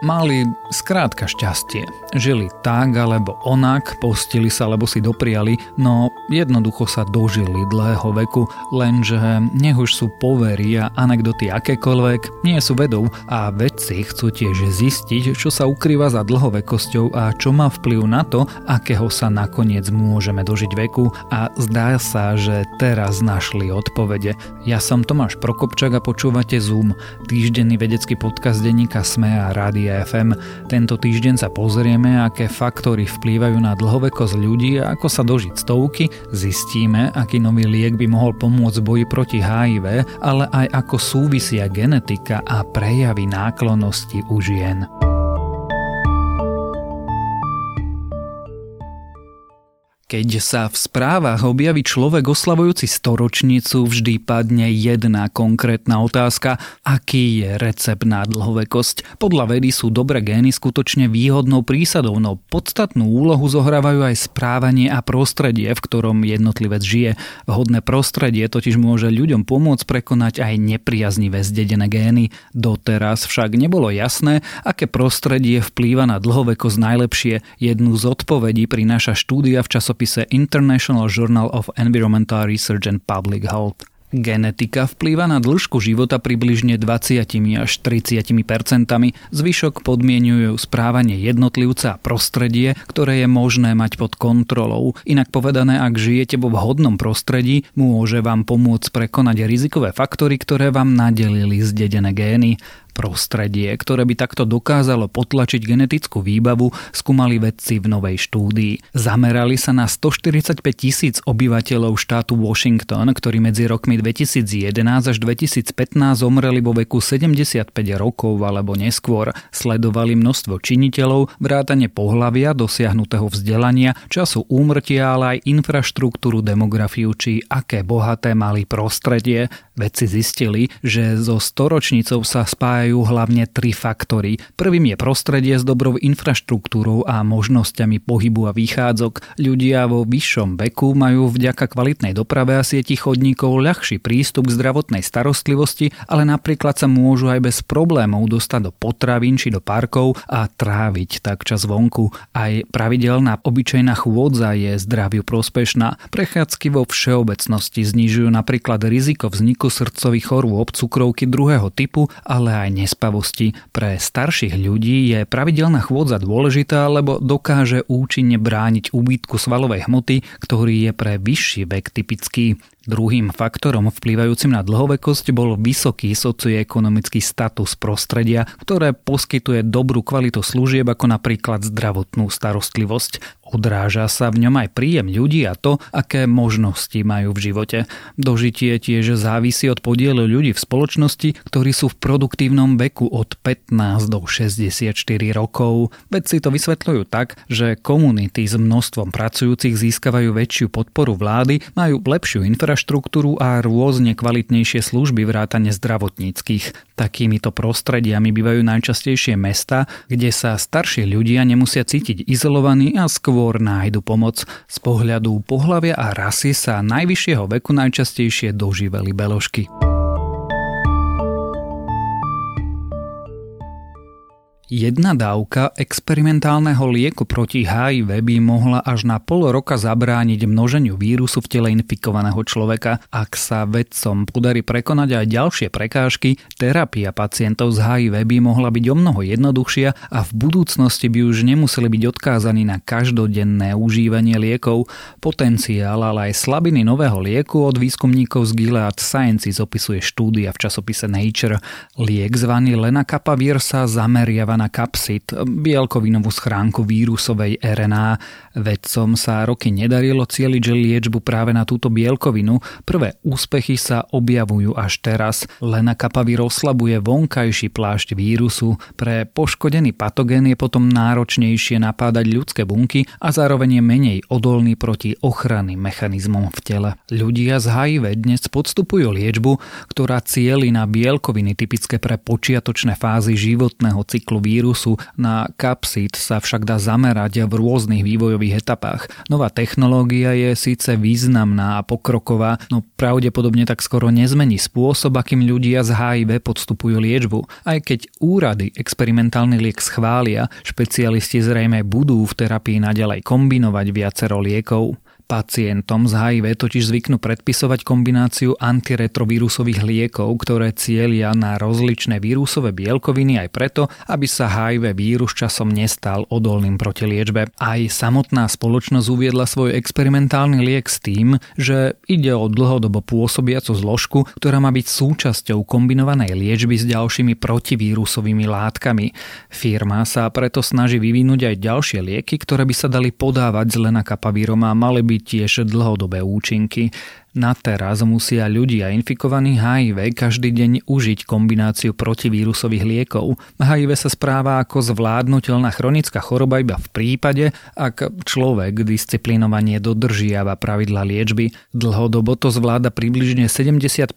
Mali skrátka šťastie. Žili tak alebo onak, postili sa alebo si dopriali, no jednoducho sa dožili dlhého veku, lenže nech už sú povery a anekdoty akékoľvek, nie sú vedou a vedci chcú tiež zistiť, čo sa ukrýva za dlhovekosťou a čo má vplyv na to, akého sa nakoniec môžeme dožiť veku a zdá sa, že teraz našli odpovede. Ja som Tomáš Prokopčak a počúvate Zoom, týždenný vedecký podcast denníka SME a Rádia FM. Tento týždeň sa pozrieme, aké faktory vplývajú na dlhovekosť ľudí a ako sa dožiť stovky, zistíme, aký nový liek by mohol pomôcť boji proti HIV, ale aj ako súvisia genetika a prejavy náklonnosti u žien. Keď sa v správach objaví človek oslavujúci storočnicu, vždy padne jedna konkrétna otázka, aký je recept na dlhovekosť. Podľa vedy sú dobré gény skutočne výhodnou prísadou, no podstatnú úlohu zohrávajú aj správanie a prostredie, v ktorom jednotlivec žije. Vhodné prostredie totiž môže ľuďom pomôcť prekonať aj nepriaznivé zdedené gény. Doteraz však nebolo jasné, aké prostredie vplýva na dlhovekosť najlepšie. Jednu z odpovedí prináša štúdia v časopise časopise International Journal of Environmental Research and Public Health. Genetika vplýva na dĺžku života približne 20 až 30 percentami, zvyšok podmienujú správanie jednotlivca a prostredie, ktoré je možné mať pod kontrolou. Inak povedané, ak žijete vo vhodnom prostredí, môže vám pomôcť prekonať rizikové faktory, ktoré vám nadelili zdedené gény. Prostredie, ktoré by takto dokázalo potlačiť genetickú výbavu, skúmali vedci v novej štúdii. Zamerali sa na 145 tisíc obyvateľov štátu Washington, ktorí medzi rokmi 2011 až 2015 zomreli vo veku 75 rokov alebo neskôr. Sledovali množstvo činiteľov, vrátane pohlavia, dosiahnutého vzdelania, času úmrtia, ale aj infraštruktúru, demografiu či aké bohaté mali prostredie. Vedci zistili, že so storočnicou sa spájajú hlavne tri faktory. Prvým je prostredie s dobrou infraštruktúrou a možnosťami pohybu a výchádzok. Ľudia vo vyššom veku majú vďaka kvalitnej doprave a sieti chodníkov ľahší prístup k zdravotnej starostlivosti, ale napríklad sa môžu aj bez problémov dostať do potravín či do parkov a tráviť tak čas vonku. Aj pravidelná obyčajná chôdza je zdraviu prospešná. Prechádzky vo všeobecnosti znižujú napríklad riziko vzniku srdcových chorôb, cukrovky druhého typu, ale aj nespavosti. Pre starších ľudí je pravidelná chôdza dôležitá, lebo dokáže účinne brániť úbytku svalovej hmoty, ktorý je pre vyšší vek typický. Druhým faktorom vplývajúcim na dlhovekosť bol vysoký socioekonomický status prostredia, ktoré poskytuje dobrú kvalitu služieb ako napríklad zdravotnú starostlivosť. Odráža sa v ňom aj príjem ľudí a to, aké možnosti majú v živote. Dožitie tiež závisí od podielu ľudí v spoločnosti, ktorí sú v produktívnom veku od 15 do 64 rokov. Vedci to vysvetľujú tak, že komunity s množstvom pracujúcich získavajú väčšiu podporu vlády, majú lepšiu infraštruktúru a rôzne kvalitnejšie služby vrátane zdravotníckých. Takýmito prostrediami bývajú najčastejšie mesta, kde sa starší ľudia nemusia cítiť izolovaní a skôr skôr nájdu pomoc. Z pohľadu pohlavia a rasy sa najvyššieho veku najčastejšie doživeli beložky. Jedna dávka experimentálneho lieku proti HIV by mohla až na pol roka zabrániť množeniu vírusu v tele infikovaného človeka. Ak sa vedcom podarí prekonať aj ďalšie prekážky, terapia pacientov z HIV by mohla byť o mnoho jednoduchšia a v budúcnosti by už nemuseli byť odkázaní na každodenné užívanie liekov. Potenciál, ale aj slabiny nového lieku od výskumníkov z Gilead Sciences opisuje štúdia v časopise Nature. Liek zvaný Lenacapavir sa zameriava na kapsit, bielkovinovú schránku vírusovej RNA. Vedcom sa roky nedarilo cieliť liečbu práve na túto bielkovinu. Prvé úspechy sa objavujú až teraz. Lena kapavir oslabuje vonkajší plášť vírusu. Pre poškodený patogén je potom náročnejšie napádať ľudské bunky a zároveň je menej odolný proti ochranným mechanizmom v tele. Ľudia z HIV dnes podstupujú liečbu, ktorá cieli na bielkoviny typické pre počiatočné fázy životného cyklu vírusu. Na kapsid sa však dá zamerať v rôznych vývojových etapách. Nová technológia je síce významná a pokroková, no pravdepodobne tak skoro nezmení spôsob, akým ľudia z HIV podstupujú liečbu. Aj keď úrady experimentálny liek schvália, špecialisti zrejme budú v terapii naďalej kombinovať viacero liekov. Pacientom z HIV totiž zvyknú predpisovať kombináciu antiretrovírusových liekov, ktoré cieľia na rozličné vírusové bielkoviny aj preto, aby sa HIV vírus časom nestal odolným proti liečbe. Aj samotná spoločnosť uviedla svoj experimentálny liek s tým, že ide o dlhodobo pôsobiacu zložku, ktorá má byť súčasťou kombinovanej liečby s ďalšími protivírusovými látkami. Firma sa preto snaží vyvinúť aj ďalšie lieky, ktoré by sa dali podávať z lenakapavírom a mali by tiež dlhodobé účinky. Na teraz musia ľudia infikovaní HIV každý deň užiť kombináciu protivírusových liekov. HIV sa správa ako zvládnutelná chronická choroba iba v prípade, ak človek disciplinovanie dodržiava pravidla liečby. Dlhodobo to zvláda približne 70%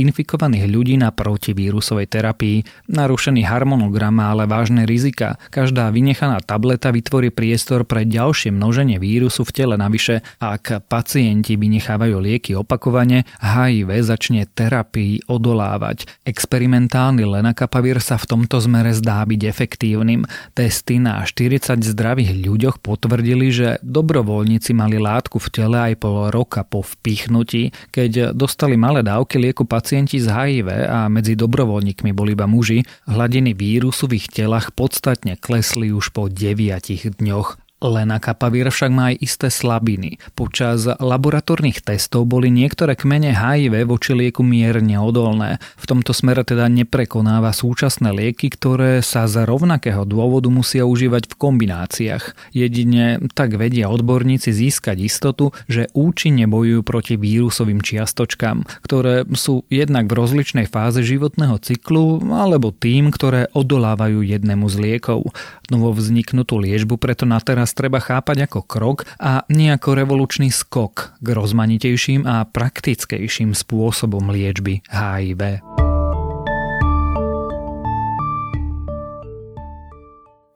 infikovaných ľudí na protivírusovej terapii. Narušený harmonogram má ale vážne rizika. Každá vynechaná tableta vytvorí priestor pre ďalšie množenie vírusu v tele navyše. Ak pacienti vynechávajú lieky opakovane, HIV začne terapii odolávať. Experimentálny lenakapavír sa v tomto zmere zdá byť efektívnym. Testy na 40 zdravých ľuďoch potvrdili, že dobrovoľníci mali látku v tele aj pol roka po vpichnutí. Keď dostali malé dávky lieku pacienti z HIV a medzi dobrovoľníkmi boli iba muži, hladiny vírusu v ich telách podstatne klesli už po 9 dňoch. Lena Kapavír však má aj isté slabiny. Počas laboratórnych testov boli niektoré kmene HIV voči lieku mierne odolné. V tomto smere teda neprekonáva súčasné lieky, ktoré sa z rovnakého dôvodu musia užívať v kombináciách. Jedine tak vedia odborníci získať istotu, že účinne bojujú proti vírusovým čiastočkám, ktoré sú jednak v rozličnej fáze životného cyklu alebo tým, ktoré odolávajú jednému z liekov. Novo vzniknutú liežbu preto na teraz treba chápať ako krok a nie ako revolučný skok k rozmanitejším a praktickejším spôsobom liečby HIV.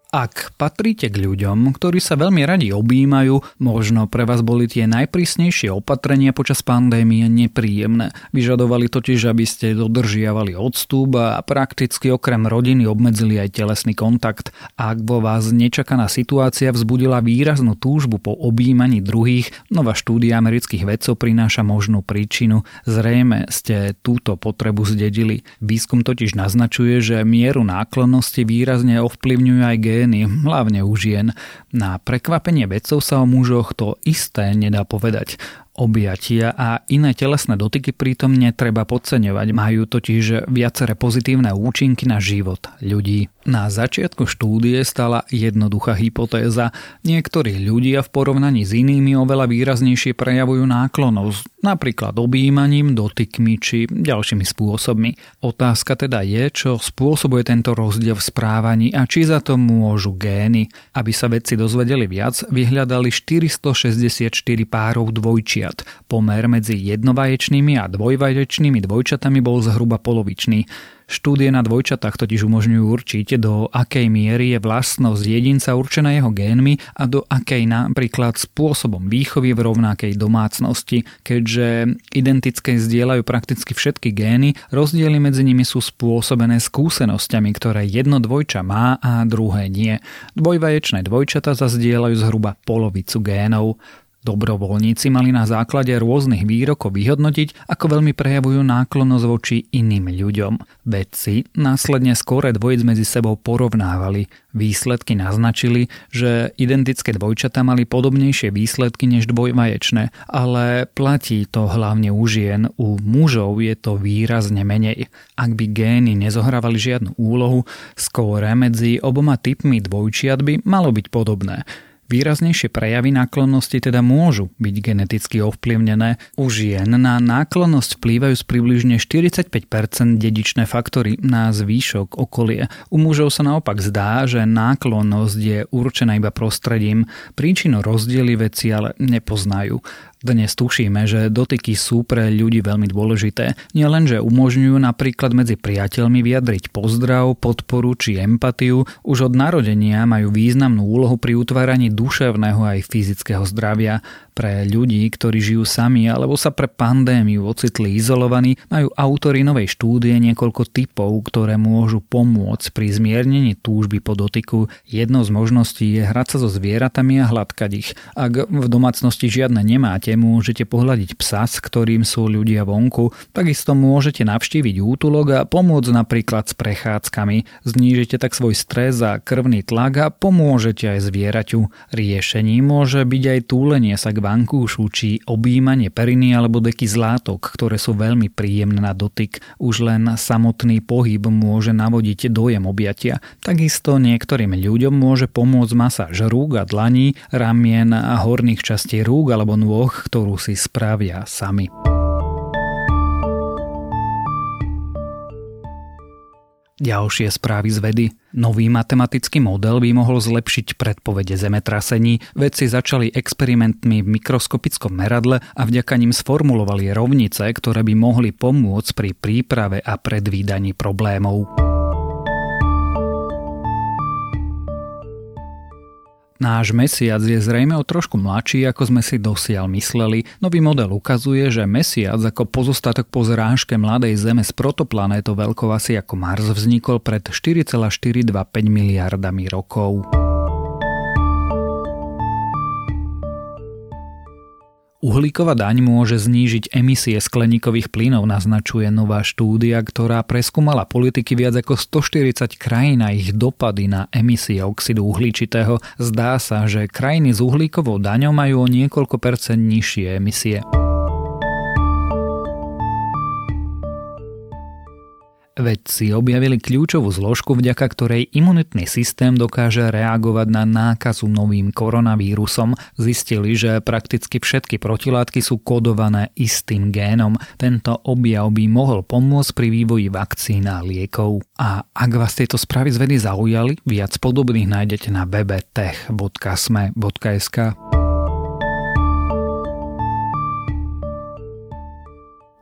Ak patríte k ľuďom, ktorí sa veľmi radi objímajú, možno pre vás boli tie najprísnejšie opatrenia počas pandémie nepríjemné. Vyžadovali totiž, aby ste dodržiavali odstup a prakticky okrem rodiny obmedzili aj telesný kontakt. Ak vo vás nečakaná situácia vzbudila výraznú túžbu po objímaní druhých, nová štúdia amerických vedcov prináša možnú príčinu. Zrejme ste túto potrebu zdedili. Výskum totiž naznačuje, že mieru náklonnosti výrazne ovplyvňuje aj gény, hlavne u žien. Na prekvapenie vedcov sa o mužoch to isté nedá povedať. Objatia a iné telesné dotyky pritom netreba podceňovať, majú totiž viaceré pozitívne účinky na život ľudí. Na začiatku štúdie stala jednoduchá hypotéza. Niektorí ľudia v porovnaní s inými oveľa výraznejšie prejavujú náklonosť, napríklad objímaním, dotykmi či ďalšími spôsobmi. Otázka teda je, čo spôsobuje tento rozdiel v správaní a či za to môžu gény. Aby sa vedci dozvedeli viac, vyhľadali 464 párov dvojčia dvojčiat. Pomer medzi jednovaječnými a dvojvaječnými dvojčatami bol zhruba polovičný. Štúdie na dvojčatách totiž umožňujú určiť, do akej miery je vlastnosť jedinca určená jeho génmi a do akej napríklad spôsobom výchovy v rovnakej domácnosti. Keďže identické zdieľajú prakticky všetky gény, rozdiely medzi nimi sú spôsobené skúsenosťami, ktoré jedno dvojča má a druhé nie. Dvojvaječné dvojčata zazdieľajú zhruba polovicu génov. Dobrovoľníci mali na základe rôznych výrokov vyhodnotiť, ako veľmi prejavujú náklonnosť voči iným ľuďom. Vedci následne skore dvojic medzi sebou porovnávali. Výsledky naznačili, že identické dvojčatá mali podobnejšie výsledky než dvojvaječné, ale platí to hlavne u žien, u mužov je to výrazne menej. Ak by gény nezohrávali žiadnu úlohu, skóre medzi oboma typmi dvojčiat by malo byť podobné. Výraznejšie prejavy náklonnosti teda môžu byť geneticky ovplyvnené. U žien na náklonnosť vplývajú z približne 45% dedičné faktory na zvýšok okolie. U mužov sa naopak zdá, že náklonnosť je určená iba prostredím. Príčinu rozdiely veci ale nepoznajú. Dnes tušíme, že dotyky sú pre ľudí veľmi dôležité. Nielen, že umožňujú napríklad medzi priateľmi vyjadriť pozdrav, podporu či empatiu, už od narodenia majú významnú úlohu pri utváraní duševného aj fyzického zdravia. Pre ľudí, ktorí žijú sami alebo sa pre pandémiu ocitli izolovaní, majú autory novej štúdie niekoľko typov, ktoré môžu pomôcť pri zmiernení túžby po dotyku. Jednou z možností je hrať sa so zvieratami a hladkať ich. Ak v domácnosti žiadne nemáte, môžete pohľadiť psa, s ktorým sú ľudia vonku. Takisto môžete navštíviť útulok a pomôcť napríklad s prechádzkami. Znížite tak svoj stres a krvný tlak a pomôžete aj zvieraťu. Riešením môže byť aj túlenie sa k vankúšu či objímanie periny alebo deky z látok, ktoré sú veľmi príjemné na dotyk. Už len samotný pohyb môže navodiť dojem objatia. Takisto niektorým ľuďom môže pomôcť masáž rúk a dlaní, ramien a horných častí rúk alebo nôh, ktorú si spravia sami. Ďalšie správy z vedy. Nový matematický model by mohol zlepšiť predpovede zemetrasení. Vedci začali experimentmi v mikroskopickom meradle a vďaka ním sformulovali rovnice, ktoré by mohli pomôcť pri príprave a predvídaní problémov. Náš mesiac je zrejme o trošku mladší, ako sme si dosiaľ mysleli. Nový model ukazuje, že mesiac ako pozostatok po zrážke mladej Zeme s protoplanétou veľkou asi ako Mars vznikol pred 4,425 miliardami rokov. Uhlíková daň môže znížiť emisie skleníkových plynov, naznačuje nová štúdia, ktorá preskúmala politiky viac ako 140 krajín a ich dopady na emisie oxidu uhličitého. Zdá sa, že krajiny s uhlíkovou daňou majú o niekoľko percent nižšie emisie. Vedci objavili kľúčovú zložku, vďaka ktorej imunitný systém dokáže reagovať na nákazu novým koronavírusom. Zistili, že prakticky všetky protilátky sú kodované istým génom. Tento objav by mohol pomôcť pri vývoji vakcín a liekov. A ak vás tieto správy z vedy zaujali, viac podobných nájdete na webe tech.sme.sk.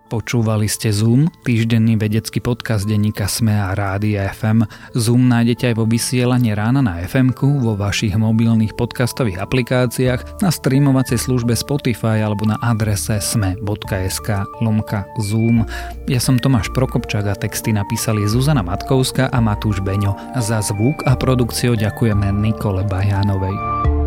Počúvali ste Zoom, týždenný vedecký podcast denníka Sme a Rádia FM. Zoom nájdete aj vo vysielaní rána na fm vo vašich mobilných podcastových aplikáciách, na streamovacej službe Spotify alebo na adrese sme.sk lomka Zoom. Ja som Tomáš Prokopčák a texty napísali Zuzana Matkovská a Matúš Beňo. Za zvuk a produkciu ďakujeme Nikole Bajánovej.